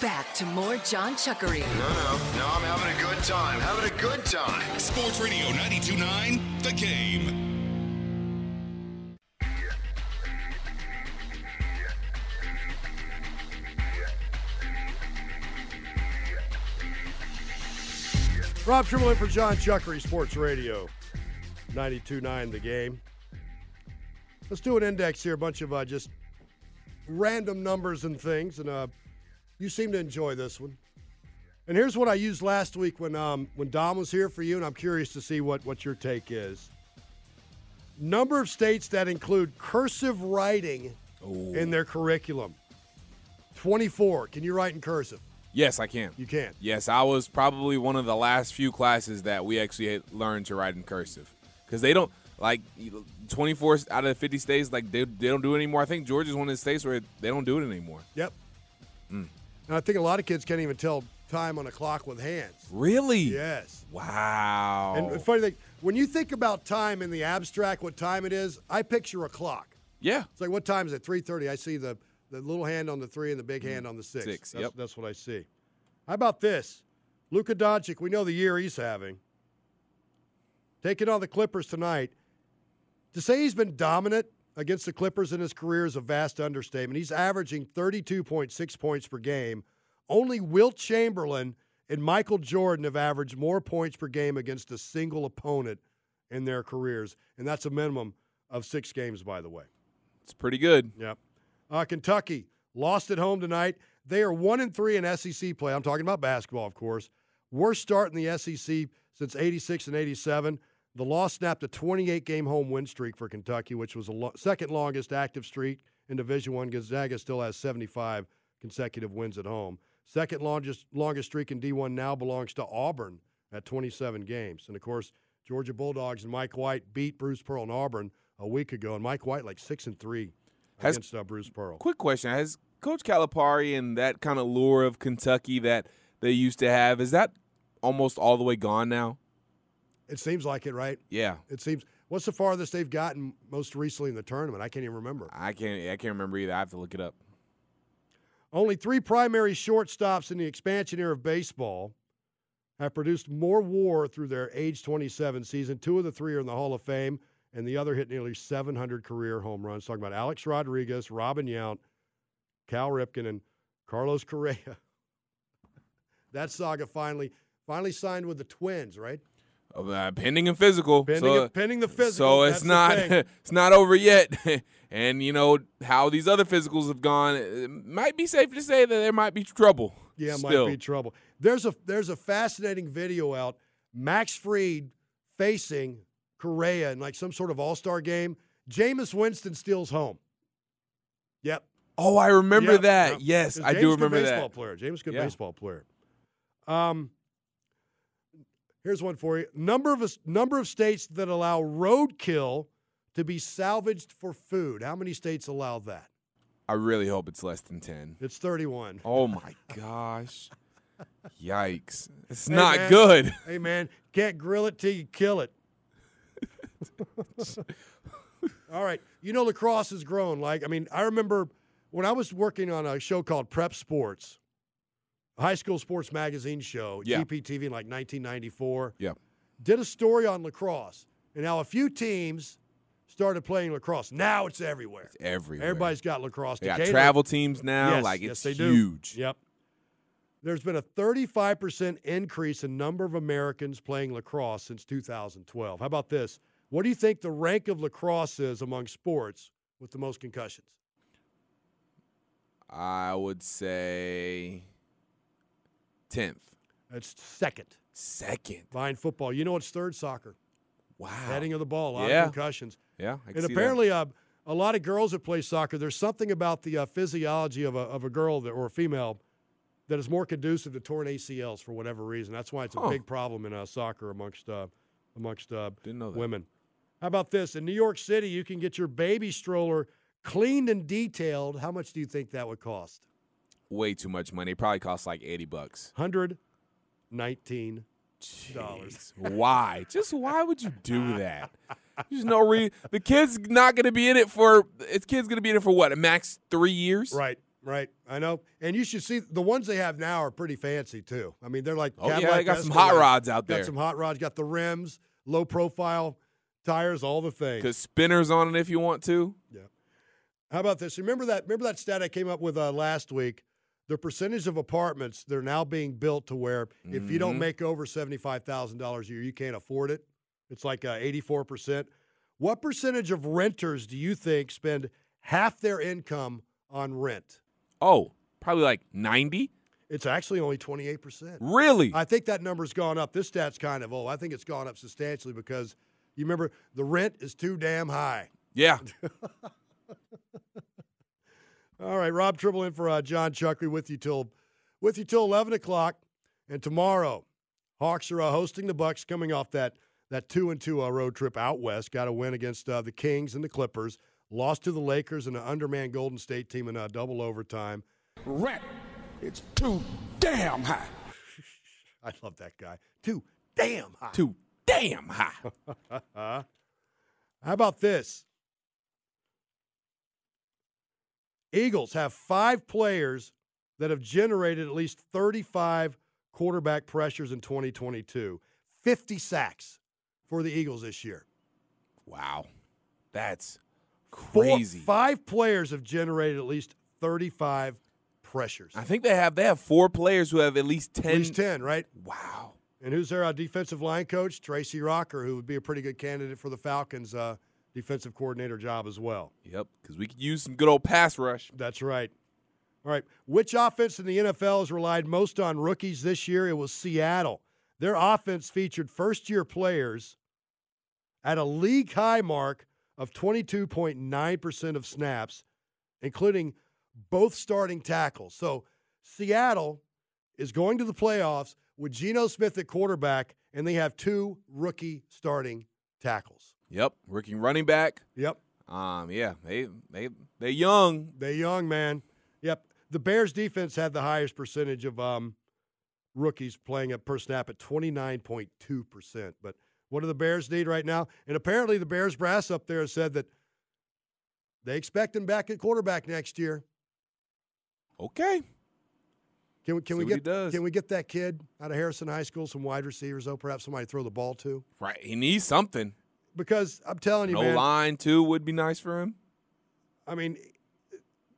back to more John Chuckery. No, no, no, I'm having a good time. Having a good time. Sports Radio 929, The Game. Rob Trimble in for John Chuckery, Sports Radio 92.9 The Game. Let's do an index here, a bunch of uh, just random numbers and things, and uh, you seem to enjoy this one. And here's what I used last week when um, when Dom was here for you, and I'm curious to see what, what your take is. Number of states that include cursive writing in their curriculum. 24. Can you write in cursive? Yes, I can. You can. Yes, I was probably one of the last few classes that we actually learned to write in cursive because they don't like 24 out of the 50 states like they, they don't do it anymore. I think Georgia's one of the states where they don't do it anymore. Yep. And I think a lot of kids can't even tell time on a clock with hands. Really? Yes. Wow. And funny thing, when you think about time in the abstract, what time it is, I picture a clock. yeah. It's like, what time is it? 3.30. I see the, the little hand on the three and the big mm-hmm. hand on the six. Six, That's, yep. that's what I see. How about this? Luka Doncic, we know the year he's having. Taking on the Clippers tonight. To say he's been dominant against the Clippers in his career is a vast understatement. He's averaging 32.6 points per game. Only Wilt Chamberlain and Michael Jordan have averaged more points per game against a single opponent in their careers, and that's a minimum of six games, by the way. It's pretty good. Yep. Uh, Kentucky lost at home tonight. They are one and three in SEC play. I'm talking about basketball, of course. Worst start in the SEC since '86 and '87. The loss snapped a 28 game home win streak for Kentucky, which was the lo- second longest active streak in Division One. Gonzaga still has 75 consecutive wins at home. Second longest longest streak in D1 now belongs to Auburn at 27 games. And of course, Georgia Bulldogs and Mike White beat Bruce Pearl and Auburn a week ago, and Mike White like six and three Has- against uh, Bruce Pearl. Quick question: Has Coach Calipari and that kind of lure of Kentucky that they used to have is that almost all the way gone now? It seems like it, right? Yeah, It seems. What's the farthest they've gotten most recently in the tournament? I can't even remember. I can't. I can't remember either. I have to look it up. Only three primary shortstops in the expansion era of baseball have produced more WAR through their age 27 season. Two of the three are in the Hall of Fame, and the other hit nearly 700 career home runs. Talking about Alex Rodriguez, Robin Yount, Cal Ripken, and Carlos Correa. that saga finally finally signed with the Twins, right? Uh, pending and physical. Pending, so, pending the physical. so it's not it's not over yet. and you know how these other physicals have gone. It might be safe to say that there might be trouble. Yeah, still. might be trouble. There's a there's a fascinating video out. Max Fried facing Correa in like some sort of All Star game. Jameis Winston steals home. Yep. Oh, I remember Yep, that. yep. Yes, I do remember baseball that. player. James good Yeah. baseball player. Um, here's one for you. Number of number of states that allow roadkill to be salvaged for food. How many states allow that? I really hope it's less than ten. It's 31. Oh my gosh. Yikes. It's Hey, not man. good. Hey man, can't grill it till you kill it. All right, you know lacrosse has grown. Like I mean, I remember when I was working on a show called Prep Sports, high school sports magazine show, Yeah. GPTV in like 1994. Yeah. Did a story on lacrosse and how a few teams started playing lacrosse. Now it's everywhere. Everywhere. Everybody's got lacrosse. They got Decatur- travel teams now. Yes, like yes, it's they do. huge. Yep. There's been a 35% increase in number of Americans playing lacrosse since 2012. How about this? What do you think the rank of lacrosse is among sports with the most concussions? I would say tenth. It's second Second. behind football. You know it's third soccer. Wow. Heading of the ball, a lot Yeah. of concussions. Yeah. And see that. apparently, uh, a lot of girls that play soccer, there's something about the uh, physiology of a, of a girl that, or a female that is more conducive to torn ACLs for whatever reason. That's why it's a Huh. big problem in uh, soccer amongst uh, amongst uh, Didn't know that. women. How about this? In New York City, you can get your baby stroller cleaned and detailed. How much do you think that would cost? Way too much money. It probably costs like eighty bucks. Hundred nineteen dollars. Why? Just why would you do that? There's no reason. The kid's not going to be in it for. Its kid's going to be in it for what? A max three years. Right. Right, I know, and you should see the ones they have now are pretty fancy too. I mean, they're like Oh, yeah, Cadillac they got some hot rods out there. Got some hot rods. Got the rims, low profile tires, all the things. Cause spinners on it if you want to. Yeah. How about this? Remember that? Remember that stat I came up with uh, last week? The percentage of apartments that are now being built to where if you don't Mhm. make over seventy-five thousand dollars a year, you can't afford it. It's like uh, eighty-four percent. What percentage of renters do you think spend half their income on rent? Oh, probably like ninety. It's actually only twenty-eight percent. Really? I think that number's gone up. This stat's kind of old. I think it's gone up substantially because you remember the rent is too damn high. yeah. All right, Rob Tribble in for uh, John Chuckery with you till with you till eleven o'clock, and tomorrow, Hawks are uh, hosting the Bucks, coming off that that two and two uh, road trip out west. Got a win against uh, the Kings and the Clippers. Lost to the Lakers and an undermanned Golden State team in uh, double overtime. Rent, it's too damn high. I love that guy. Too damn high. Too damn high. How about this? Eagles have five players that have generated at least 35 quarterback pressures in 2022. 50 sacks for the Eagles this year. wow. That's Four- crazy. five players have generated at least 35 pressures. I think they have they have four players who have at least ten. At least 10, right? Wow. And who's their uh, defensive line coach? Tracy Rocker, who would be a pretty good candidate for the Falcons' uh, defensive coordinator job as well. Yep. Because we could use some good old pass rush. That's right. All right. Which offense in the NFL has relied most on rookies this year? It was Seattle. Their offense featured first year players at a league high mark of 22.9% of snaps, including both starting tackles. So Seattle is going to the playoffs with Geno Smith at quarterback, and they have two rookie starting tackles. Yep. Rookie running back. Yep. Um. Yeah. They they they young. They young, man. Yep. The Bears defense had the highest percentage of um, rookies playing at per snap at 29.2%. But what do the Bears need right now? And apparently the Bears brass up there said that they expect him back at quarterback next year. Okay. Can we can See we get can we get that kid out of Harrison High School some wide receivers though? Perhaps somebody to throw the ball to? Right. He needs something. Because I'm telling you, No man, line too would be nice for him. I mean,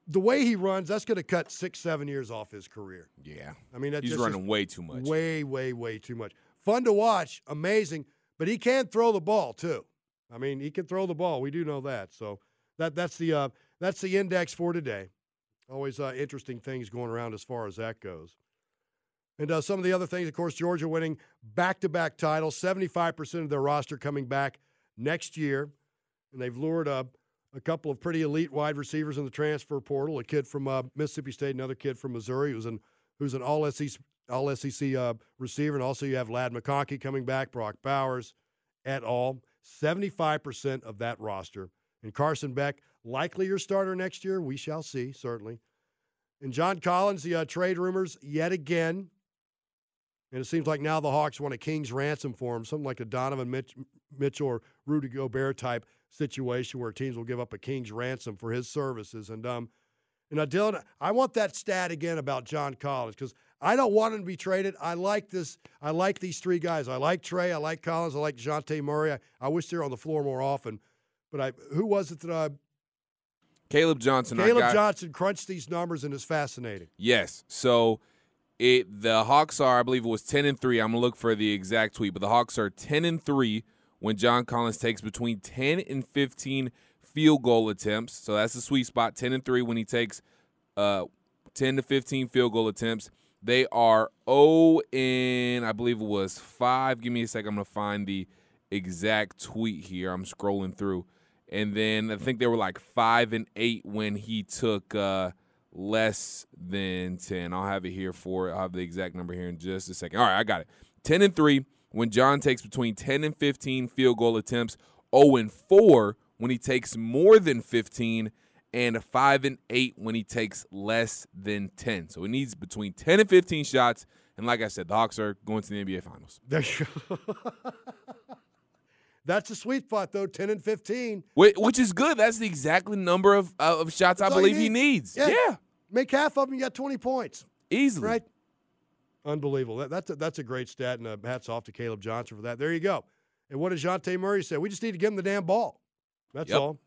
the way he runs, that's going to cut six, seven years off his career. Yeah. I mean, He's running way too much. Way, way, way too much. Fun to watch, amazing, but he can throw the ball too. I mean, he can throw the ball. We do know that. So that that's the uh, that's the index for today. Always uh, interesting things going around as far as that goes. And uh, some of the other things, of course, Georgia winning back-to-back titles, seventy-five percent of their roster coming back next year, and they've lured a, a couple of pretty elite wide receivers in the transfer portal. A kid from uh, Mississippi State, another kid from Missouri, who's an who's an All SEC All SEC uh, receiver, and also you have Ladd McConkey coming back, Brock Bowers, et al. Seventy-five percent of that roster, and Carson Beck likely your starter next year. We shall see, certainly. And John Collins, the uh, trade rumors yet again. And it seems like now the Hawks want a king's ransom for him, something like a Donovan Mitch, Mitchell or Rudy Gobert type situation where teams will give up a king's ransom for his services. And um, and uh, Dylan, I want that stat again about John Collins because I don't want him to be traded. I like this. I like these three guys. I like Trey. I like Collins. I like Jante Murray. I, I wish they were on the floor more often. But I, who was it that I Caleb Johnson. Caleb Johnson crunched these numbers and it's fascinating. Yes. So it the Hawks are, I believe it was ten and three. I'm gonna look for the exact tweet, but the Hawks are ten and three when John Collins takes between ten and fifteen field goal attempts. So that's the sweet spot. Ten and three when he takes uh ten to fifteen field goal attempts. They are 0 in, I believe it was five. Give me a second. I'm gonna find the exact tweet here. I'm scrolling through. And then I think they were like five and eight when he took uh, less than 10. I'll have it here for. I'll have the exact number here in just a second. All right, I got it. 10 and 3 when John takes between 10 and 15 field goal attempts. 0 and 4 when he takes more than 15. And 5 and 8 when he takes less than 10. So he needs between 10 and 15 shots. And like I said, the Hawks are going to the NBA Finals. There you go. That's a sweet spot, though 10 and 15. Whi- Which is good. That's the exactly number of, uh, of shots I That's you believe he needs. Yeah. yeah. Make half of them, you got 20 points. Easily. Right? Unbelievable. That, that's, a, that's a great stat, and uh, hats off to Caleb Johnson for that. There you go. And what does Jante Murray say? We just need to give him the damn ball. That's Yep. all.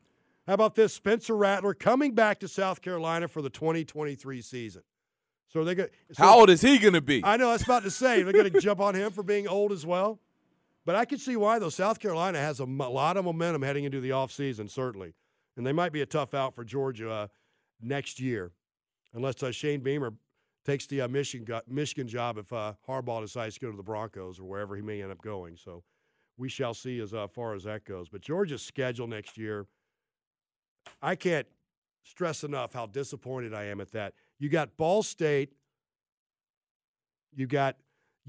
How about this? Spencer Rattler coming back to South Carolina for the 2023 season. So are they go, so How old is he going to be? I know. I was about to say they're going to jump on him for being old as well. But I can see why, though. South Carolina has a m- lot of momentum heading into the offseason, certainly. And they might be a tough out for Georgia uh, next year, unless uh, Shane Beamer takes the uh, Michigan, Michigan job if uh, Harbaugh decides to go to the Broncos or wherever he may end up going. So we shall see as uh, far as that goes. But Georgia's schedule next year, I can't stress enough how disappointed I am at that. You got Ball State, you got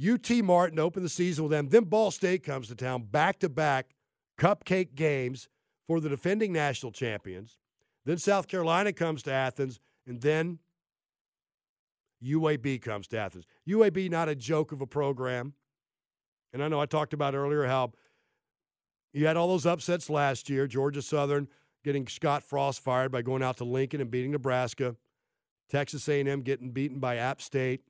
UT Martin open the season with them. Then Ball State comes to town back to back cupcake games for the defending national champions. Then South Carolina comes to Athens, and then UAB comes to Athens. UAB, not a joke of a program. And I know I talked about earlier how you had all those upsets last year. Georgia Southern getting Scott Frost fired by going out to Lincoln and beating Nebraska. Texas A&M getting beaten by App State.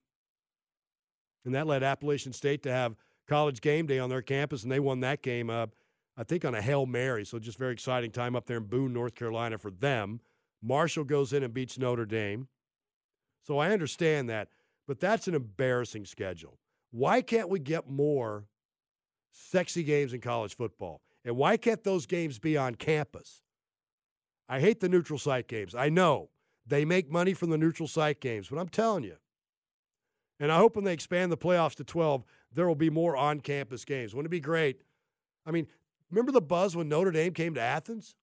And that led Appalachian State to have college game day on their campus, and they won that game, uh, I think, on a Hail Mary. So just very exciting time up there in Boone, North Carolina for them. Marshall goes in and beats Notre Dame. So I understand that, but that's an embarrassing schedule. Why can't we get more sexy games in college football? And why can't those games be on campus? I hate the neutral site games. I know they make money from the neutral site games, but I'm telling you, and I hope when they expand the playoffs to 12, there will be more on campus games. Wouldn't it be great? I mean, remember the buzz when Notre Dame came to Athens?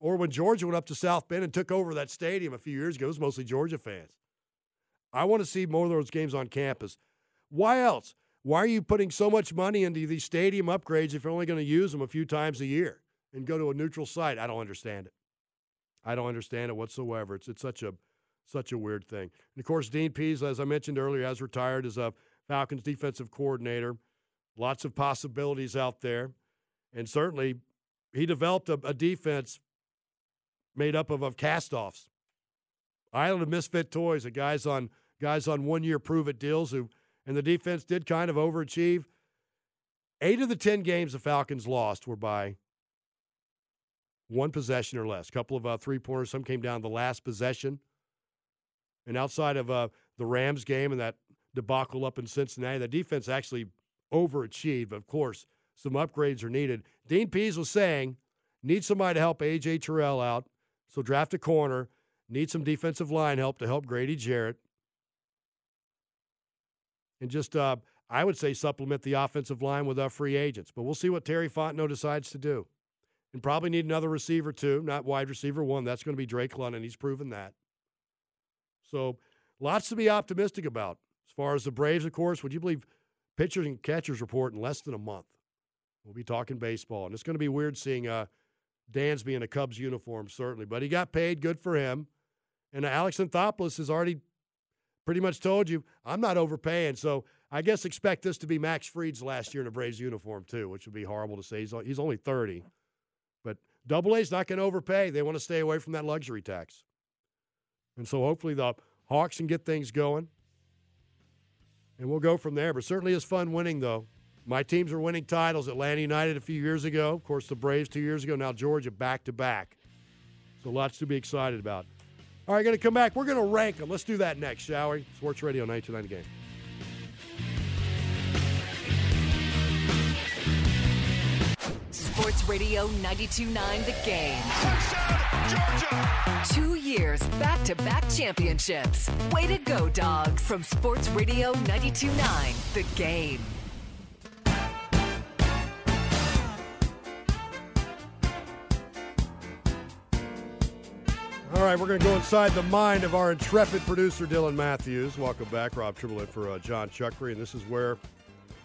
Or when Georgia went up to South Bend and took over that stadium a few years ago? It was mostly Georgia fans. I want to see more of those games on campus. Why else? Why are you putting so much money into these stadium upgrades if you're only going to use them a few times a year and go to a neutral site? I don't understand it. I don't understand it whatsoever. It's it's such a such a weird thing. And of course, Dean Pees, as I mentioned earlier, has retired as a Falcons defensive coordinator. Lots of possibilities out there, and certainly he developed a, a defense made up of, of cast-offs. Island of misfit toys, of guys on guys on one-year prove-it deals who, and the defense did kind of overachieve. Eight of the ten games the Falcons lost were by one possession or less. A couple of uh, three pointers. Some came down the last possession. And outside of uh, the Rams game and that debacle up in Cincinnati, the defense actually overachieved. Of course, some upgrades are needed. Dean Pees was saying, need somebody to help A.J. Terrell out. So draft a corner. Need some defensive line help to help Grady Jarrett. And just, uh, I would say, supplement the offensive line with uh, free agents. But we'll see what Terry Fontenot decides to do and probably need another receiver too, not wide receiver one. That's going to be Drake London. He's proven that. So lots to be optimistic about. As far as the Braves, of course, would you believe pitchers and catchers report in less than a month? We'll be talking baseball, and it's going to be weird seeing uh, Dansby in a Cubs uniform, certainly. But he got paid, good for him. And Alex Anthopoulos has already pretty much told you, I'm not overpaying. So I guess expect this to be Max Fried's last year in a Braves uniform, too, which would be horrible to say. He's, he's only 30. But Double A's not going to overpay. They want to stay away from that luxury tax. And so hopefully the Hawks can get things going. And we'll go from there. But certainly is fun winning, though. My teams are winning titles. Atlanta United a few years ago. Of course, the Braves two years ago. Now Georgia back to back. So lots to be excited about. All right, going to come back. We're going to rank them. Let's do that next, shall we? Sports Radio 929 Game. Sports Radio 92.9 The Game. Two years back to back championships. Way to go, dogs. From Sports Radio 92.9 The Game. All right, we're going to go inside the mind of our intrepid producer, Dylan Matthews. Welcome back, Rob Tribble in for uh, John Chuckery, and this is where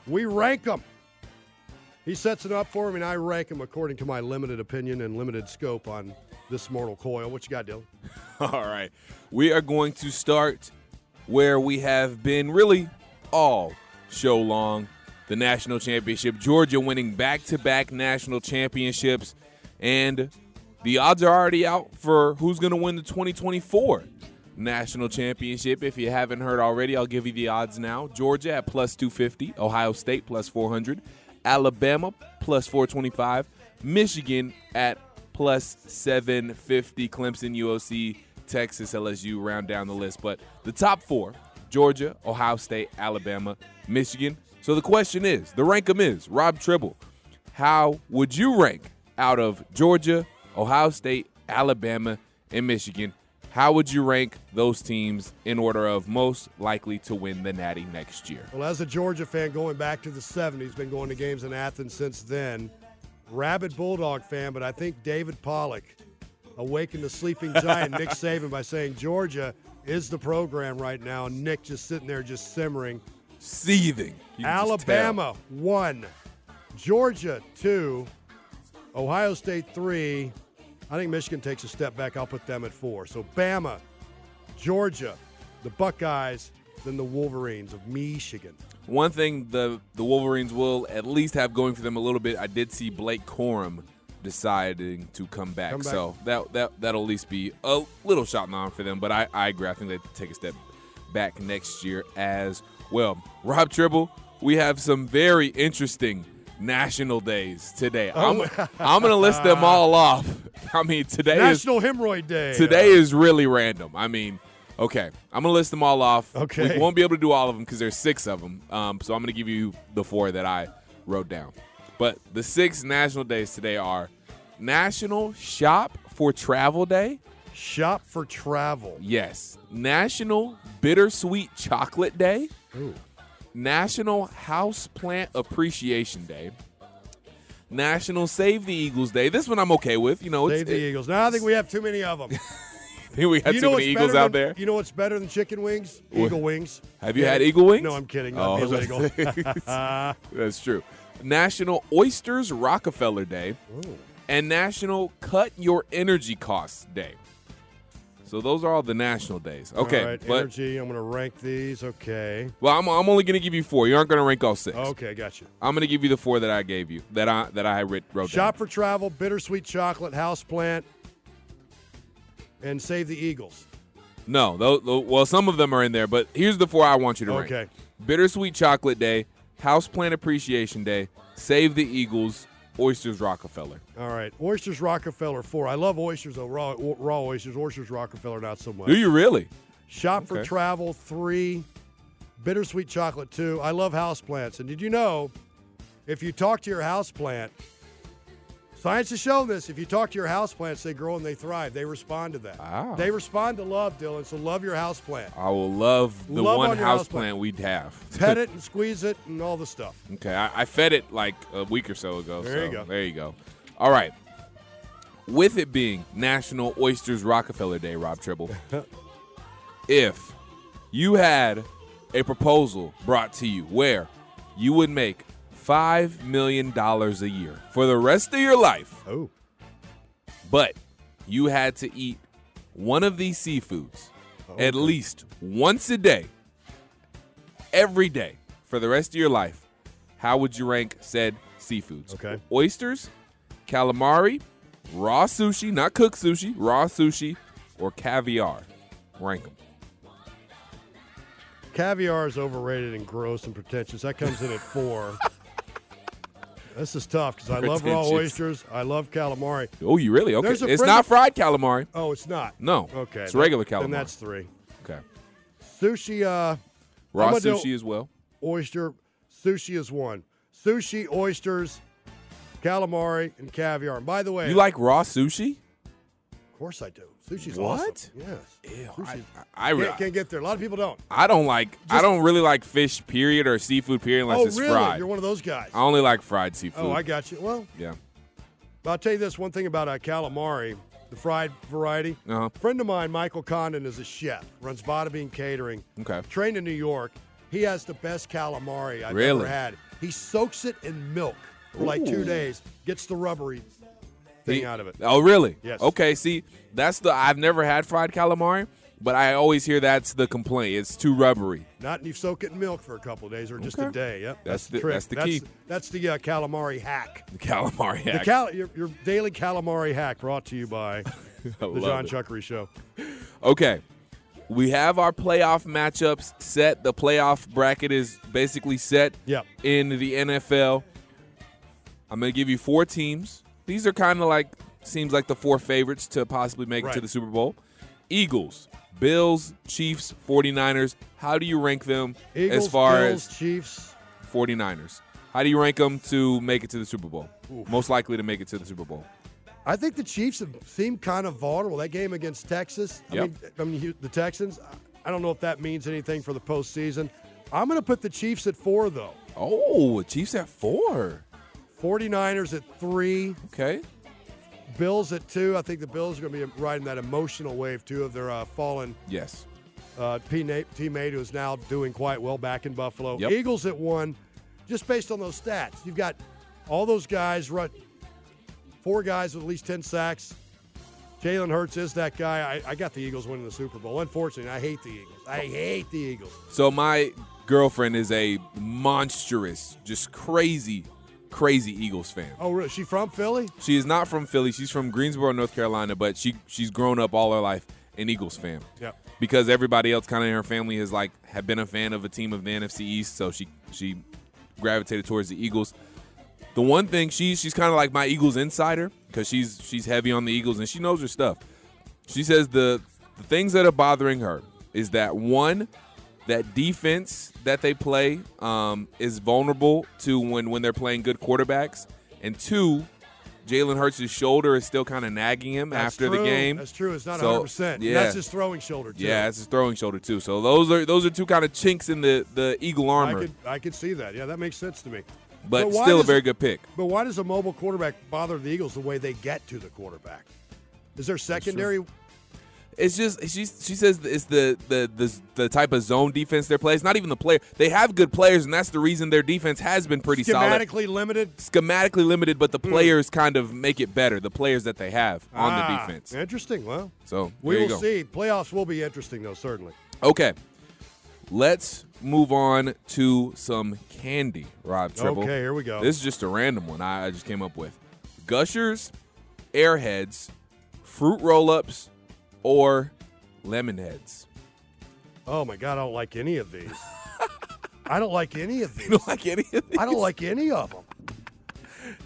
we rank them. He sets it up for me, and I rank him according to my limited opinion and limited scope on this mortal coil. What you got, Dylan? All right. We are going to start where we have been really all show long the national championship. Georgia winning back to back national championships. And the odds are already out for who's going to win the 2024 national championship. If you haven't heard already, I'll give you the odds now. Georgia at plus 250, Ohio State plus 400, Alabama plus 425, Michigan at plus 750, Clemson, UOC, Texas, LSU round down the list. But the top four Georgia, Ohio State, Alabama, Michigan. So the question is the rank rank 'em is Rob Tribble. How would you rank out of Georgia, Ohio State, Alabama, and Michigan? How would you rank those teams in order of most likely to win the Natty next year? Well, as a Georgia fan going back to the 70s, been going to games in Athens since then. Rabid Bulldog fan, but I think David Pollack awakened the sleeping giant Nick Saban by saying Georgia is the program right now. Nick just sitting there just simmering. Seething. You can just tell. Alabama one, Georgia two, Ohio State three. I think Michigan takes a step back. I'll put them at four. So Bama, Georgia, the Buckeyes, then the Wolverines of Michigan. One thing the the Wolverines will at least have going for them a little bit. I did see Blake Corum deciding to come back, Come back. so that that that'll at least be a little shot in the arm for them. But I, I agree. I think they take a step back next year as well. Rob Tribble, we have some very interesting national days today. I'm I'm gonna list them all off. I mean, today is National Hemorrhoid Day. Today is really random. I mean, okay, I'm gonna list them all off. Okay. we won't be able to do all of them because there's six of them. Um, so I'm gonna give you the four that I wrote down. But the six national days today are National Shop for Travel Day. Shop for travel. Yes. National Bittersweet Chocolate Day. National Houseplant Appreciation Day. National Save the Eagles Day. This one I'm okay with. You know, it's, Save the it- Eagles. Now I think we have too many of them. Think we had you too know many Eagles better out than- there. You know what's better than chicken wings? Eagle wings. Have you Yeah. had Eagle Wings? No, I'm kidding. Oh, illegal. That's true. National Oysters Rockefeller Day and National Cut Your Energy Costs Day. So those are all the national days. Okay, All right, but energy. I'm going to rank these. Okay. well, I'm, I'm only going to give you four. You aren't going to rank all six. Okay, got you. I'm going to give you the four that I gave you that I that I wrote Shop down. for travel, bittersweet chocolate, house plant, and save the Eagles. No, those, well, some of them are in there, but here's the four I want you to rank. Okay. Bittersweet Chocolate Day, Houseplant Appreciation Day, Save the Eagles, Oysters Rockefeller. All right. Oysters Rockefeller four. I love oysters though. Raw raw oysters. Oysters Rockefeller not so much. Do you really? Shop for travel three. Bittersweet chocolate two. I love houseplants. And did you know if you talk to your houseplant, science has shown this, if you talk to your houseplants, they grow and they thrive. They respond to that. Ah. They respond to love, Dylan. So love your houseplant. I will love the Love one on your house house we'd have. Pet it and squeeze it and all the stuff. Okay, I, I fed it like a week or so ago. There you go. There you go. All right. With it being National Oysters Rockefeller Day, Rob Tribble, if you had a proposal brought to you where you would make $5 million a year for the rest of your life, Oh. but you had to eat one of these seafoods oh, at least once a day, every day for the rest of your life, how would you rank said seafoods? Okay. Oysters, calamari, raw sushi, not cooked sushi, raw sushi, or caviar? Rank them. Caviar is overrated and gross and pretentious. That comes in at four. this is tough because I love raw oysters. I love calamari. Oh, you really? Okay. It's not fried calamari. Oh, it's not. No. Okay. It's regular calamari. And that's three. Okay. Sushi, uh, Raw I'm gonna do- sushi as well. oyster. Sushi is one. Sushi, oysters, calamari, and caviar. And by the way, You like raw sushi? Of course I do. Sushi's What? awesome. Yes. Ew, Sushi. I, I, I, can't, can't get there. A lot of people don't. I don't like. I don't really like fish. Period or seafood. Period unless oh, it's really? fried. You're one of those guys. I only like fried seafood. Oh, I got you. Well, yeah. But I'll tell you this one thing about uh, calamari, the fried variety. Uh-huh. A friend of mine, Michael Condon, is a chef, runs Bada Bean Catering. Okay. Trained in New York. He has the best calamari I've Really? ever had. He soaks it in milk for like two days, gets the rubbery thing He- out of it. Oh, really? Yes. Okay. See, that's the. I've never had fried calamari, but I always hear that's the complaint. It's too rubbery. Not and you soak it in milk for a couple of days or just Okay. a day. Yep. That's the- trick. that's the that's, key. That's the uh, calamari hack. The calamari hack. The cal- your, your daily calamari hack brought to you by the John it. Chuckery Show. Okay. we have our playoff matchups set. The playoff bracket is basically set Yep. in the NFL. I'm going to give you four teams. These are kind of like seems like the four favorites to possibly make it to the Super Bowl. Eagles, Bills, Chiefs, 49ers. How do you rank them Eagles, as far Bills, as Chiefs. 49ers? How do you rank them to make it to the Super Bowl? Most likely to make it to the Super Bowl. I think the Chiefs have seemed kind of vulnerable. That game against Texas, I Yep. mean, I mean the Texans. I don't know if that means anything for the postseason. I'm going to put the Chiefs at four, though. Oh, Chiefs at four. 49ers at three, Okay. Bills at two. I think the Bills are going to be riding that emotional wave too of their uh, fallen Yes. uh, teammate, teammate who is now doing quite well back in Buffalo. Yep. Eagles at one, just based on those stats. You've got all those guys, run, four guys with at least 10 sacks. Jalen Hurts is that guy. I, I got the Eagles winning the Super Bowl. Unfortunately, I hate the Eagles. I hate the Eagles. So my girlfriend is a monstrous, just crazy, crazy Eagles fan. Oh, really? She from Philly? She is not from Philly. She's from Greensboro, North Carolina, but she she's grown up all her life an Eagles fan. Yep. Because everybody else kind of in her family has like have been a fan of a team of the NFC East, so she she gravitated towards the Eagles. The one thing she she's kind of like my Eagles insider because she's she's heavy on the Eagles and she knows her stuff. She says the the things that are bothering her is that one that defense that they play um, is vulnerable to when when they're playing good quarterbacks, and two, Jalen Hurts' shoulder is still kind of nagging him That's after true. the game. That's true. It's not So, 100%. yeah. That's his throwing shoulder, too. Yeah, it's his throwing shoulder too. So those are those are two kind of chinks in the the Eagle I armor, could, I could see that. Yeah, that makes sense to me. but why still a very good pick. But why does a mobile quarterback bother the Eagles the way they get to the quarterback? Is there secondary? It's just she she says it's the, the the the type of zone defense they're playing. It's not even the player. They have good players, and that's the reason their defense has been pretty solid. Schematically limited Schematically limited, but the players kind of make it better. The players that they have on Ah, the defense. Interesting. Well, So we there you will see. Playoffs will be interesting, though. Certainly. Okay, let's move on to some candy, Rob Tribble. Okay, here we go. This is just a random one I, I just came up with. Gushers, Airheads, Fruit Roll-Ups, or Lemon Heads. Oh my God, I don't like any of these. I don't like any of these. You don't like any of these? I don't like any of them.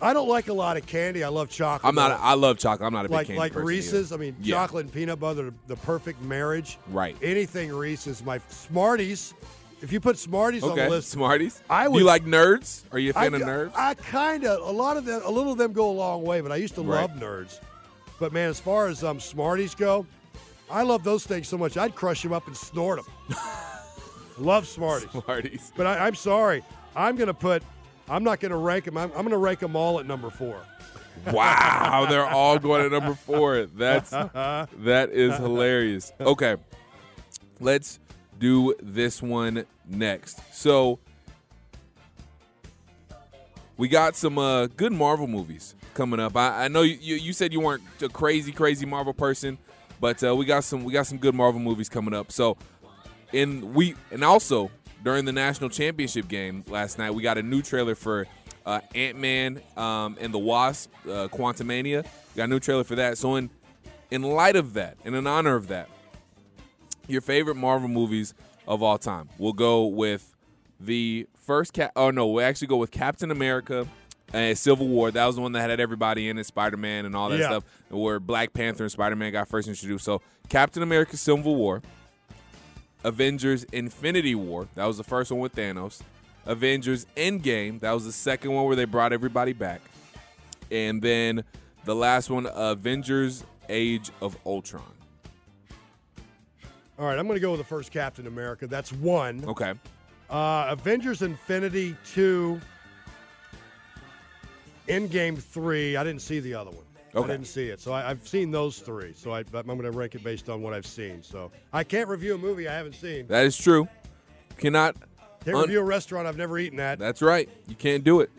I don't like a lot of candy. I love chocolate. I'm not. though. I love chocolate. I'm not a big like candy like person Reese's. either. I mean, Yeah. chocolate and peanut butter, the perfect marriage. Right. Anything Reese's. My Smarties. If you put Smarties on Okay, the list, Smarties. I Do would- you like nerds? Are you a fan of nerds? I kind of a lot of them, a little of them go a long way, but I used to Right. love nerds. But man, as far as um, Smarties go, I love those things so much. I'd crush them up and snort them. love Smarties. Smarties. But I, I'm sorry, I'm gonna put. I'm not gonna rank them. I'm, I'm gonna rank them all at number four. Wow, they're all going to number four. That's that is hilarious. Okay, let's do this one next. So we got some uh, good Marvel movies coming up. I, I know you, you you said you weren't a crazy crazy Marvel person, but uh, we got some we got some good Marvel movies coming up. So in we and also during the national championship game last night, we got a new trailer for uh, Ant Man um, and the Wasp, uh, Quantumania. We got a new trailer for that. So in in light of that, and in honor of that, your favorite Marvel movies of all time. We'll go with the first cat. Oh no, we'll actually go with Captain America. And Civil War, that was the one that had everybody in it, Spider Man and all that Yeah. stuff, where Black Panther and Spider Man got first introduced. So, Captain America Civil War, Avengers Infinity War. That was the first one with Thanos. Avengers Endgame. That was the second one where they brought everybody back. And then the last one, Avengers Age of Ultron. All right, I'm gonna go with the first Captain America. That's one. Okay. Uh, Avengers Infinity two. Endgame three. I didn't see the other one. I didn't see it, so I, I've seen those three. So I, I'm going to rank it based on what I've seen. So I can't review a movie I haven't seen. That is true. Cannot. Can't un- review a restaurant I've never eaten at. That's right. You can't do it.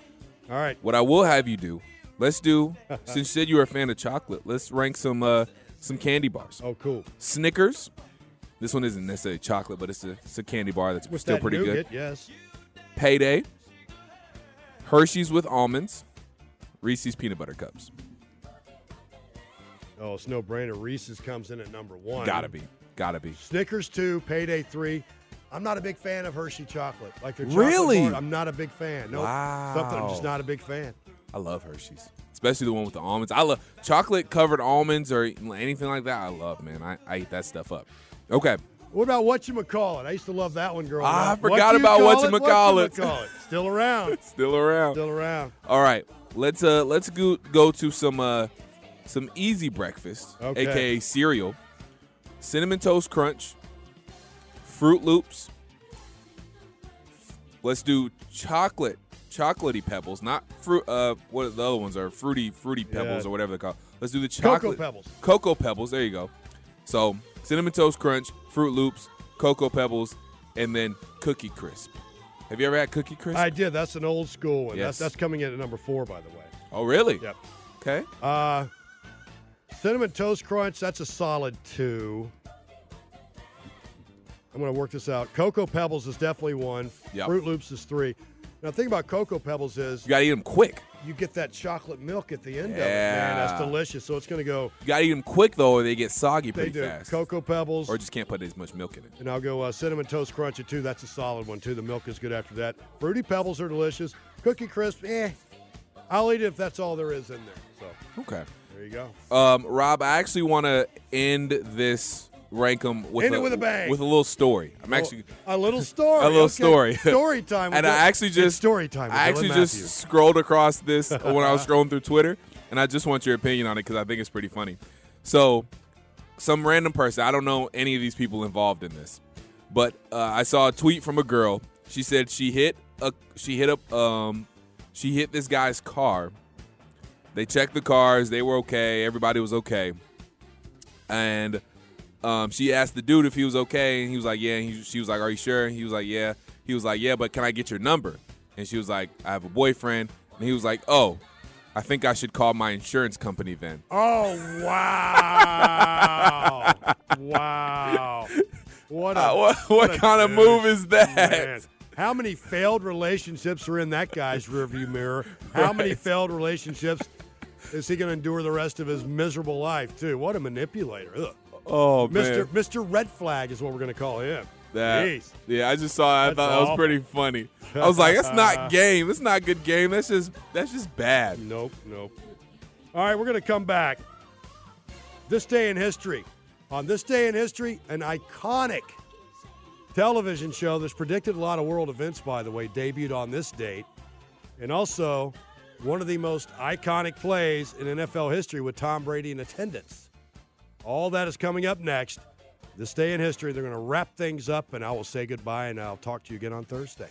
All right. What I will have you do, let's do, since you said you were a fan of chocolate, let's rank some uh, some candy bars. Oh, cool. Snickers. This one isn't necessarily chocolate, but it's a, it's a candy bar that's With still that pretty nougat, good. yes. Payday. Hershey's with almonds. Reese's peanut butter cups. Oh, it's no brainer. Reese's comes in at number one. Gotta be. Gotta be. Snickers two, Payday three. I'm not a big fan of Hershey chocolate. Like their Really? chocolate bar, I'm not a big fan. No, something I'm just not a big fan. I love Hershey's, especially the one with the almonds. I love chocolate covered almonds or anything like that. I love, man. I, I eat that stuff up. Okay. What about what you call it? I used to love that one girl. Ah, I up. forgot you about call whatchamacallit. it? Whatchamacallit. Still around. Still around. Still around. All right. Let's uh let's go go to some uh some easy breakfast, Okay. aka cereal, cinnamon toast crunch, Fruit Loops. Let's do chocolate, chocolatey pebbles, not fruit. Uh, what the other ones are? Fruity, fruity pebbles Yeah. or whatever they're called. Let's do the chocolate Cocoa chocolate Pebbles. Cocoa pebbles. There you go. So cinnamon toast crunch, Fruit Loops, cocoa pebbles, and then Cookie Crisp. Have you ever had Cookie Crisp? I did. That's an old school one. Yes. That's, that's coming in at number four, by the way. oh, really? Yep. Okay. Uh, cinnamon toast crunch. That's a solid two. I'm going to work this out. Cocoa Pebbles is definitely one. Yep. Fruit Loops is three. Now, the thing about Cocoa Pebbles is You gotta eat them quick. You get that chocolate milk at the end of it, man. That's delicious. So it's going to go. You gotta eat them quick though, or they get soggy They pretty do fast. Cocoa Pebbles, or just can't put as much milk in it. and I'll go uh, cinnamon toast crunch at two. That's a solid one too. The milk is good after that. Fruity Pebbles are delicious. Cookie Crisp, eh. I'll eat it if that's all there is in there. So Okay. there you go. Um, Rob, I actually want to end this rank 'em with a, with a bang. with a little story. I'm actually a little story. a little okay. story. Story time. and I actually just story time. I actually just scrolled across this when I was scrolling through Twitter, and I just want your opinion on it because I think it's pretty funny. So, some random person, I don't know any of these people involved in this, but uh, I saw a tweet from a girl. She said she hit a she hit up um she hit this guy's car. They checked the cars, they were okay, everybody was okay, and um, she asked the dude if he was okay, and he was like, "Yeah." And he, she was like, "Are you sure?" And he was like, "Yeah." He was like, "Yeah, but can I get your number?" And she was like, "I have a boyfriend." And he was like, "Oh, I think I should call my insurance company then." Oh wow! wow! What a Uh, what what a kind of move is that? Man, how many failed relationships are in that guy's rearview mirror? How many failed relationships is he going to endure the rest of his miserable life too? What a manipulator! Ugh. Oh Mister man, Mister Red Flag is what we're going to call him. that Jeez. yeah, I just saw. It. I That's thought that was pretty funny. I was like, "That's not game. That's not good game. That's just that's just bad." Nope, nope. All right, we're going to come back. This day in history. On this day in history, an iconic television show that's predicted a lot of world events, by the way, debuted on this date. And also, one of the most iconic plays in NFL history with Tom Brady in attendance. All that is coming up next. This day in history, they're going to wrap things up, and I will say goodbye, and I'll talk to you again on Thursday.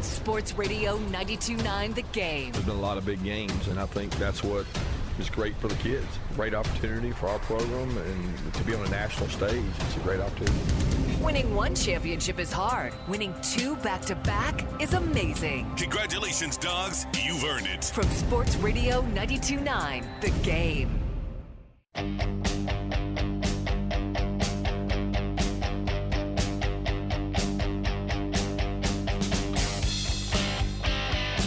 Sports Radio 92.9 The Game. There's been a lot of big games, and I think that's what is great for the kids. Great opportunity for our program, and to be on a national stage, it's a great opportunity. Winning one championship is hard. Winning two back to back is amazing. Congratulations, dogs. You've earned it. From Sports Radio 92.9 The Game.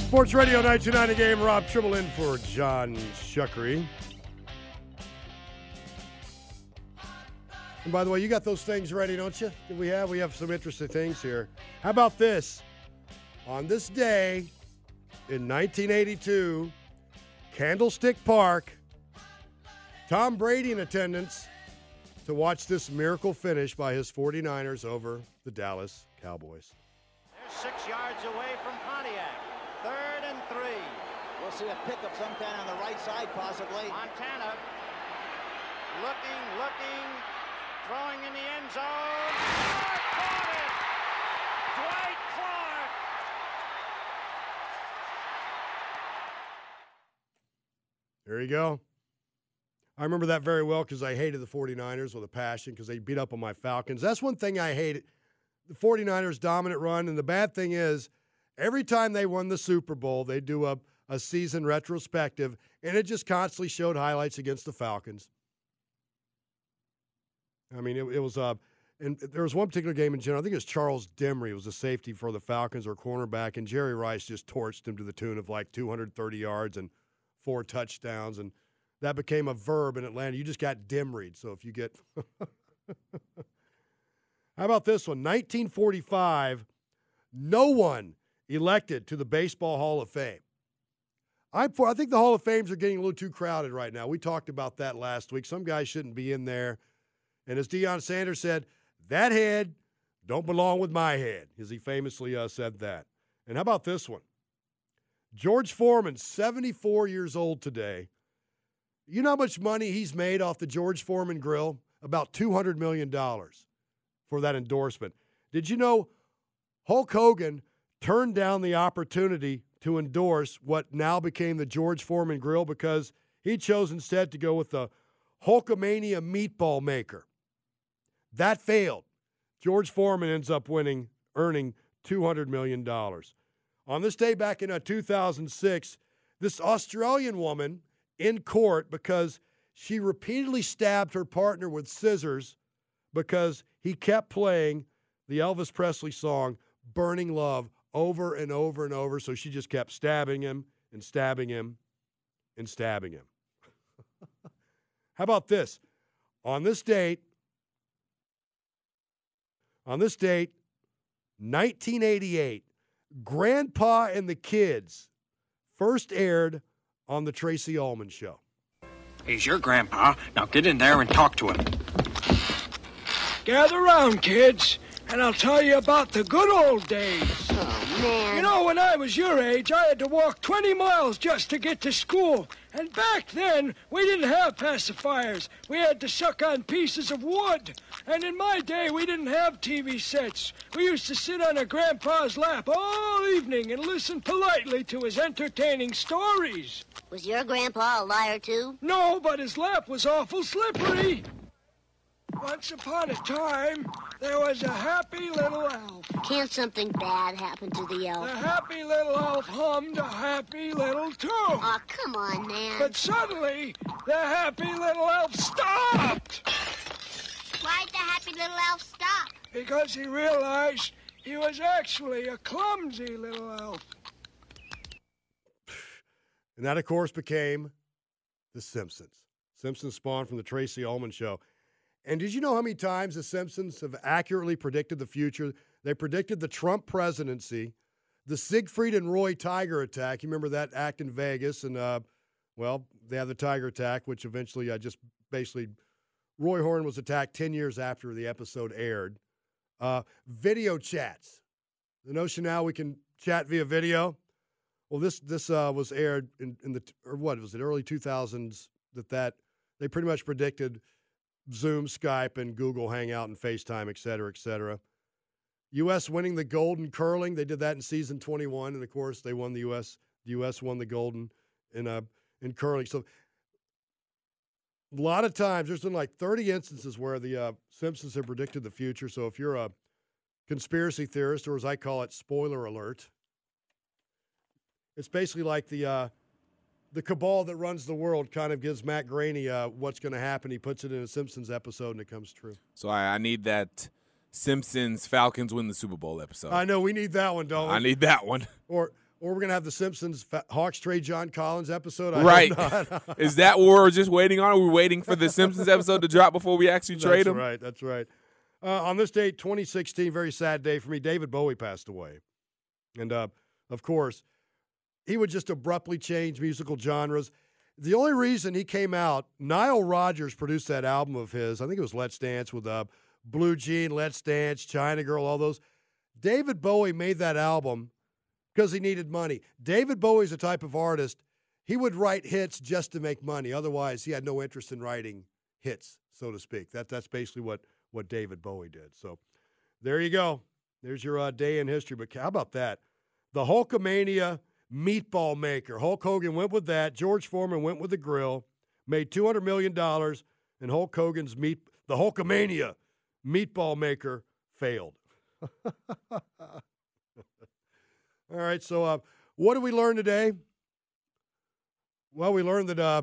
Sports Radio 929 a game. Rob Tribble in for John Shuckery. And by the way, you got those things ready, don't you? That we have? We have some interesting things here. How about this? On this day in 1982, Candlestick Park, Tom Brady in attendance to watch this miracle finish by his 49ers over the Dallas Cowboys. They're six yards away from Pontiac. Third and three. We'll see a pickup sometime on the right side, possibly. Montana looking, looking, throwing in the end zone. Caught it. Dwight Clark. There you go. I remember that very well because I hated the 49ers with a passion because they beat up on my Falcons. That's one thing I hated. The 49ers dominant run. And the bad thing is, every time they won the Super Bowl, they do a, a season retrospective, and it just constantly showed highlights against the Falcons. I mean, it, it was uh, And there was one particular game in general. I think it was Charles Dimry was a safety for the Falcons or cornerback, and Jerry Rice just torched him to the tune of like 230 yards and four touchdowns, and that became a verb in Atlanta. You just got Demried. So if you get, how about this one? 1945, no one elected to the Baseball Hall of Fame. I, I think the Hall of Fames are getting a little too crowded right now. We talked about that last week. Some guys shouldn't be in there. And as Deion Sanders said, that head don't belong with my head, as he famously uh, said that. And how about this one? George Foreman, 74 years old today. You know how much money he's made off the George Foreman grill? About $200 million for that endorsement. Did you know Hulk Hogan turned down the opportunity to endorse what now became the George Foreman grill because he chose instead to go with the Hulkamania meatball maker? That failed. George Foreman ends up winning, earning $200 million. On this day back in uh, 2006, this Australian woman in court because she repeatedly stabbed her partner with scissors because he kept playing the Elvis Presley song Burning Love over and over and over. So she just kept stabbing him and stabbing him and stabbing him. How about this? On this date, on this date, 1988, Grandpa and the Kids first aired on the Tracey Ullman Show. He's your grandpa. Now get in there and talk to him. Gather round, kids, and I'll tell you about the good old days. Oh, man. You know, when I was your age, I had to walk 20 miles just to get to school. And back then, we didn't have pacifiers. We had to suck on pieces of wood. And in my day, we didn't have TV sets. We used to sit on a grandpa's lap all evening and listen politely to his entertaining stories. Was your grandpa a liar, too? No, but his lap was awful slippery. Once upon a time, there was a happy little elf. Can't something bad happen to the elf? The happy little elf hummed a happy little tune. Oh, come on, man. But suddenly, the happy little elf stopped. Why'd the happy little elf stop? Because he realized he was actually a clumsy little elf. And that, of course, became The Simpsons. Simpsons spawned from the Tracey Ullman Show. And did you know how many times the Simpsons have accurately predicted the future? They predicted the Trump presidency, the Siegfried and Roy Tiger attack. You remember that act in Vegas? And, uh, well, they had the Tiger attack, which eventually uh, just basically Roy Horn was attacked 10 years after the episode aired. Uh, video chats. The notion now we can chat via video. Well, this this uh, was aired in, in the or what was it early 2000s that that they pretty much predicted Zoom, Skype, and Google Hangout and FaceTime, et cetera, et cetera. U.S. winning the Golden curling. They did that in season 21, and of course they won the U.S. The U.S. won the Golden in uh, in curling. So a lot of times there's been like 30 instances where the uh, Simpsons have predicted the future. So if you're a conspiracy theorist, or as I call it, spoiler alert, it's basically like the uh, the cabal that runs the world kind of gives Matt Groening uh, what's going to happen. He puts it in a Simpsons episode, and it comes true. So I, I need that Simpsons Falcons win the Super Bowl episode. I know we need that one, don't we? I need that one. Or or we're gonna have the Simpsons Fa- Hawks trade John Collins episode. I right? Is that what we're just waiting on? Are we waiting for the Simpsons episode to drop before we actually trade that's him? right. That's right. Uh, on this date, 2016, very sad day for me. David Bowie passed away, and uh, of course, he would just abruptly change musical genres. The only reason he came out, Nile Rodgers produced that album of his. I think it was Let's Dance with uh, Blue Jean, Let's Dance, China Girl, all those. David Bowie made that album because he needed money. David Bowie's a type of artist, he would write hits just to make money. Otherwise, he had no interest in writing hits, so to speak. That, that's basically what, what David Bowie did. So there you go. There's your uh, day in history. But how about that? The Hulkamania meatball maker. Hulk Hogan went with that. George Foreman went with the grill, made $200 million, and Hulk Hogan's meat, the Hulkamania meatball maker failed. All right, so uh, what did we learn today? Well, we learned that uh,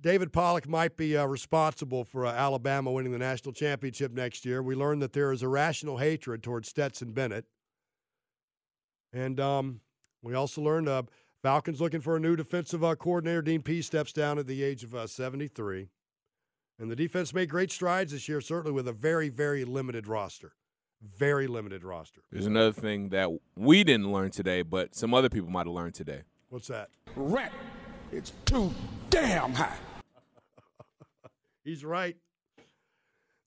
David Pollack might be uh, responsible for uh, Alabama winning the national championship next year. We learned that there is irrational hatred towards Stetson Bennett. And um, we also learned uh, Falcons looking for a new defensive uh, coordinator. Dean Pees steps down at the age of uh, 73. And the defense made great strides this year, certainly with a very, very limited roster. Very limited roster. There's another thing that we didn't learn today, but some other people might have learned today. What's that? Rent. It's too damn high. He's right.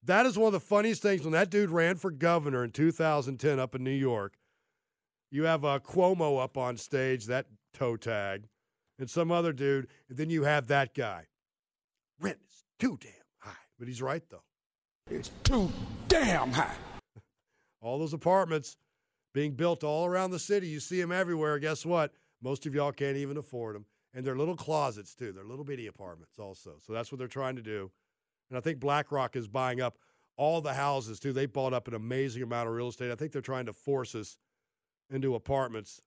That is one of the funniest things when that dude ran for governor in 2010 up in New York. You have uh, Cuomo up on stage, that toe tag, and some other dude, and then you have that guy. Rent is too damn high. But he's right, though. It's too damn high. all those apartments being built all around the city. You see them everywhere. Guess what? Most of y'all can't even afford them. And they're little closets, too. They're little bitty apartments, also. So that's what they're trying to do. And I think BlackRock is buying up all the houses, too. They bought up an amazing amount of real estate. I think they're trying to force us into apartments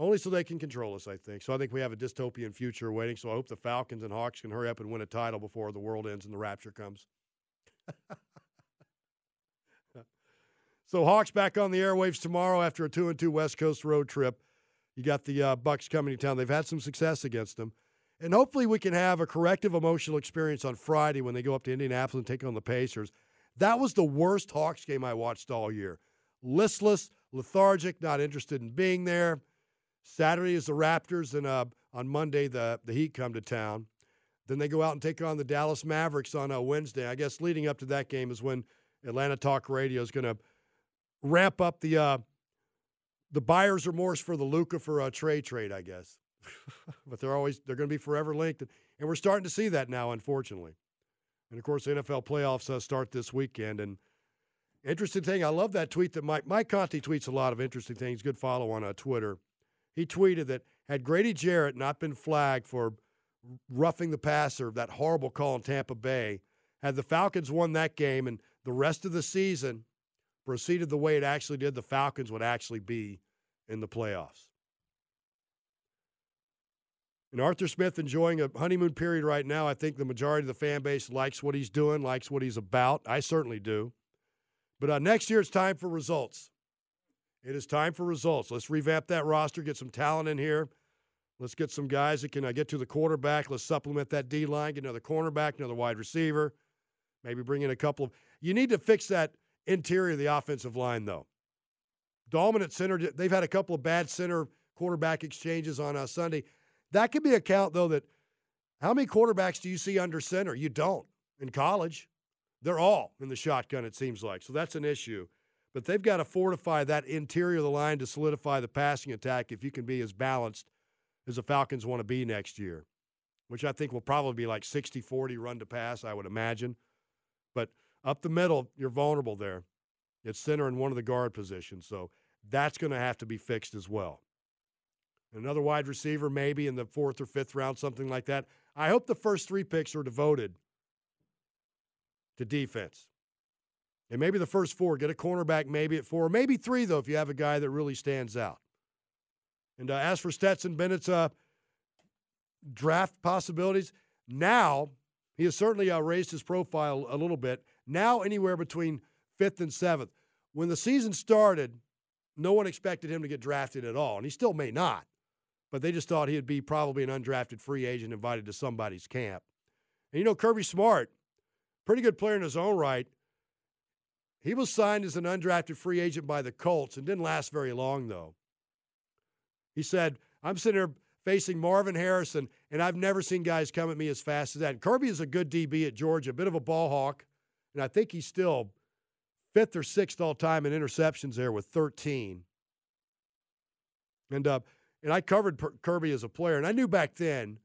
only so they can control us, I think. So I think we have a dystopian future waiting. So I hope the Falcons and Hawks can hurry up and win a title before the world ends and the rapture comes. so Hawks back on the airwaves tomorrow after a two and two West Coast road trip. You got the uh, Bucks coming to town. They've had some success against them. And hopefully we can have a corrective emotional experience on Friday when they go up to Indianapolis and take on the Pacers. That was the worst Hawks game I watched all year. Listless, lethargic, not interested in being there. Saturday is the Raptors, and uh, on Monday the the Heat come to town. Then they go out and take on the Dallas Mavericks on a uh, Wednesday. I guess leading up to that game is when Atlanta Talk Radio is going to ramp up the uh, the buyer's remorse for the Luka for a Trae trade. I guess, but they're always they're going to be forever linked, and we're starting to see that now, unfortunately. And of course, the NFL playoffs uh, start this weekend. And interesting thing, I love that tweet that Mike Mike Conti tweets a lot of interesting things. Good follow on uh, Twitter he tweeted that had Grady Jarrett not been flagged for roughing the passer, that horrible call in Tampa Bay, had the Falcons won that game and the rest of the season proceeded the way it actually did, the Falcons would actually be in the playoffs. And Arthur Smith enjoying a honeymoon period right now. I think the majority of the fan base likes what he's doing, likes what he's about. I certainly do. But uh, next year it's time for results. It is time for results. Let's revamp that roster, get some talent in here. Let's get some guys that can uh, get to the quarterback. Let's supplement that D line, get another cornerback, another wide receiver. Maybe bring in a couple of. You need to fix that interior of the offensive line, though. Dominant center, they've had a couple of bad center quarterback exchanges on uh, Sunday. That could be a count, though, that how many quarterbacks do you see under center? You don't in college. They're all in the shotgun, it seems like. So that's an issue. But they've got to fortify that interior of the line to solidify the passing attack if you can be as balanced as the Falcons want to be next year, which I think will probably be like 60 40 run to pass, I would imagine. But up the middle, you're vulnerable there. It's center in one of the guard positions. So that's going to have to be fixed as well. Another wide receiver, maybe in the fourth or fifth round, something like that. I hope the first three picks are devoted to defense. And maybe the first four, get a cornerback maybe at four, maybe three, though, if you have a guy that really stands out. And uh, as for Stetson Bennett's uh, draft possibilities, now he has certainly uh, raised his profile a little bit. Now, anywhere between fifth and seventh. When the season started, no one expected him to get drafted at all, and he still may not. But they just thought he'd be probably an undrafted free agent invited to somebody's camp. And you know, Kirby Smart, pretty good player in his own right he was signed as an undrafted free agent by the Colts and didn't last very long, though. He said, I'm sitting here facing Marvin Harrison, and I've never seen guys come at me as fast as that. And Kirby is a good DB at Georgia, a bit of a ball hawk, and I think he's still fifth or sixth all time in interceptions there with 13. And uh, and I covered Kirby as a player, and I knew back then,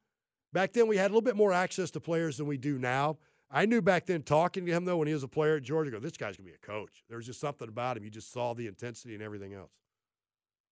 back then we had a little bit more access to players than we do now. I knew back then talking to him though when he was a player at Georgia, go, this guy's gonna be a coach. There was just something about him. You just saw the intensity and everything else.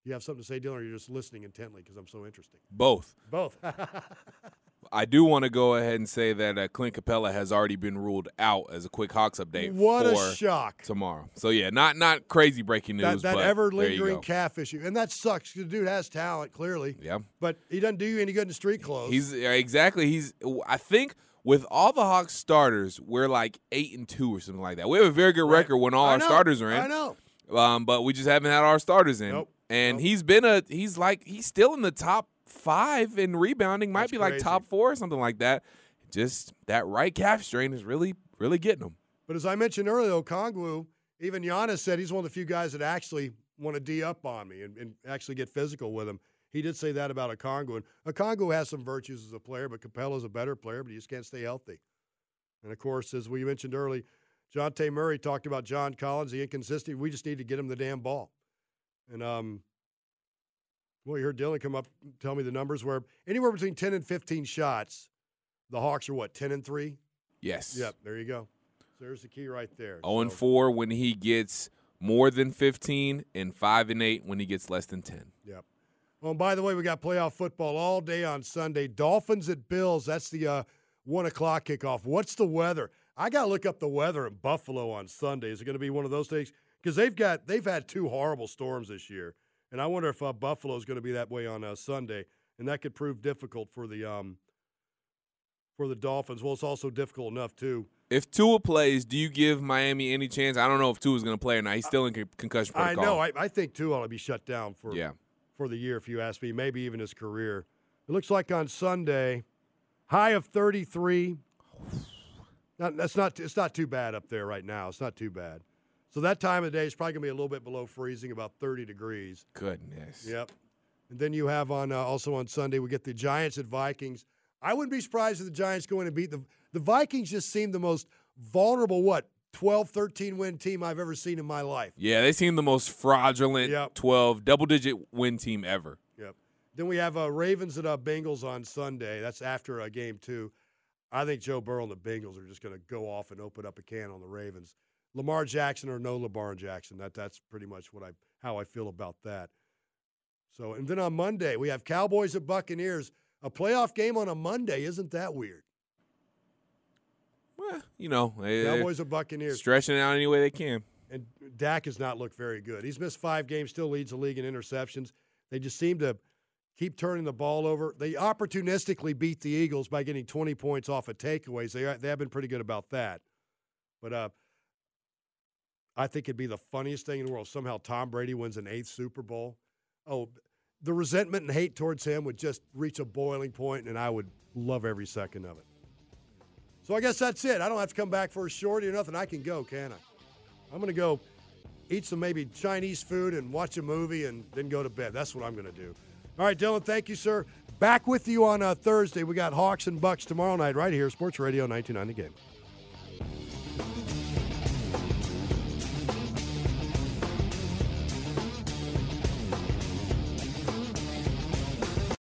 You have something to say, Dylan, or you're just listening intently because I'm so interesting? Both. Both. I do want to go ahead and say that uh, Clint Capela has already been ruled out as a quick Hawks update. What a shock. Tomorrow. So, yeah, not not crazy breaking news. That, that ever lingering calf issue. And that sucks the dude has talent, clearly. Yeah. But he doesn't do you any good in street clothes. He's exactly. He's. I think with all the Hawks starters, we're like eight and two or something like that. We have a very good record when all I our know, starters are in. I know. Um, but we just haven't had our starters in. Nope, And he's been a. He's like he's still in the top five in rebounding. Might That's be like top four or something like that. Just that right calf strain is really really getting him. But as I mentioned earlier, Okongwu, even Giannis said he's one of the few guys that actually want to D up on me and, and actually get physical with him. He did say that about Okongwu. And Okongwu has some virtues as a player, but Capela's a better player, but he just can't stay healthy. And of course, as we mentioned earlier, Dejounte Murray talked about John Collins, the inconsistency. We just need to get him the damn ball. And um, well, you heard Dylan come up and tell me the numbers where anywhere between 10 and 15 shots, the Hawks are what, 10 and 3? Yes. Yep, there you go. So there's the key right there. 0 and 4 when he gets more than 15, and 5 and 8 when he gets less than 10. Yep. Well, and by the way, we got playoff football all day on Sunday. Dolphins at Bills. That's the uh, one o'clock kickoff. What's the weather? I got to look up the weather in Buffalo on Sunday. Is it going to be one of those things? Because they've got they've had two horrible storms this year, and I wonder if uh, Buffalo is going to be that way on uh, Sunday, and that could prove difficult for the um, for the Dolphins. Well, it's also difficult enough too. If Tua plays, do you give Miami any chance? I don't know if Tua's going to play or not. He's still in con- concussion I know. I, I think ought to be shut down for Yeah. For the year, if you ask me. Maybe even his career. It looks like on Sunday, high of 33. Not, that's not. It's not too bad up there right now. It's not too bad. So that time of day is probably gonna be a little bit below freezing, about 30 degrees. Goodness. Yep. And then you have on uh, also on Sunday we get the Giants at Vikings. I wouldn't be surprised if the Giants go in and beat the the Vikings. Just seem the most vulnerable. What 12, 13 win team I've ever seen in my life. Yeah, they seem the most fraudulent Yep. 12 double digit win team ever. Yep. Then we have uh, Ravens and uh, Bengals on Sunday. That's after uh, game two. I think Joe Burrow and the Bengals are just going to go off and open up a can on the Ravens. Lamar Jackson or no Lamar Jackson. That that's pretty much what I how I feel about that. So and then on Monday we have Cowboys at Buccaneers. A playoff game on a Monday isn't that weird? Well, you know, they- they're Cowboys at Buccaneers. stretching it out any way they can. And Dak has not looked very good. He's missed five games, still leads the league in interceptions. They just seem to keep turning the ball over. They opportunistically beat the Eagles by getting 20 points off of takeaways. They, are, they have been pretty good about that. But uh, I think it'd be the funniest thing in the world. Somehow Tom Brady wins an eighth Super Bowl. Oh, the resentment and hate towards him would just reach a boiling point, and I would love every second of it. So I guess that's it. I don't have to come back for a shorty or nothing. I can go, can I? I'm going to go eat some maybe Chinese food and watch a movie and then go to bed. That's what I'm going to do. All right, Dylan, thank you, sir. Back with you on uh, Thursday. We got Hawks and Bucks tomorrow night right here, Sports Radio 99 The Game.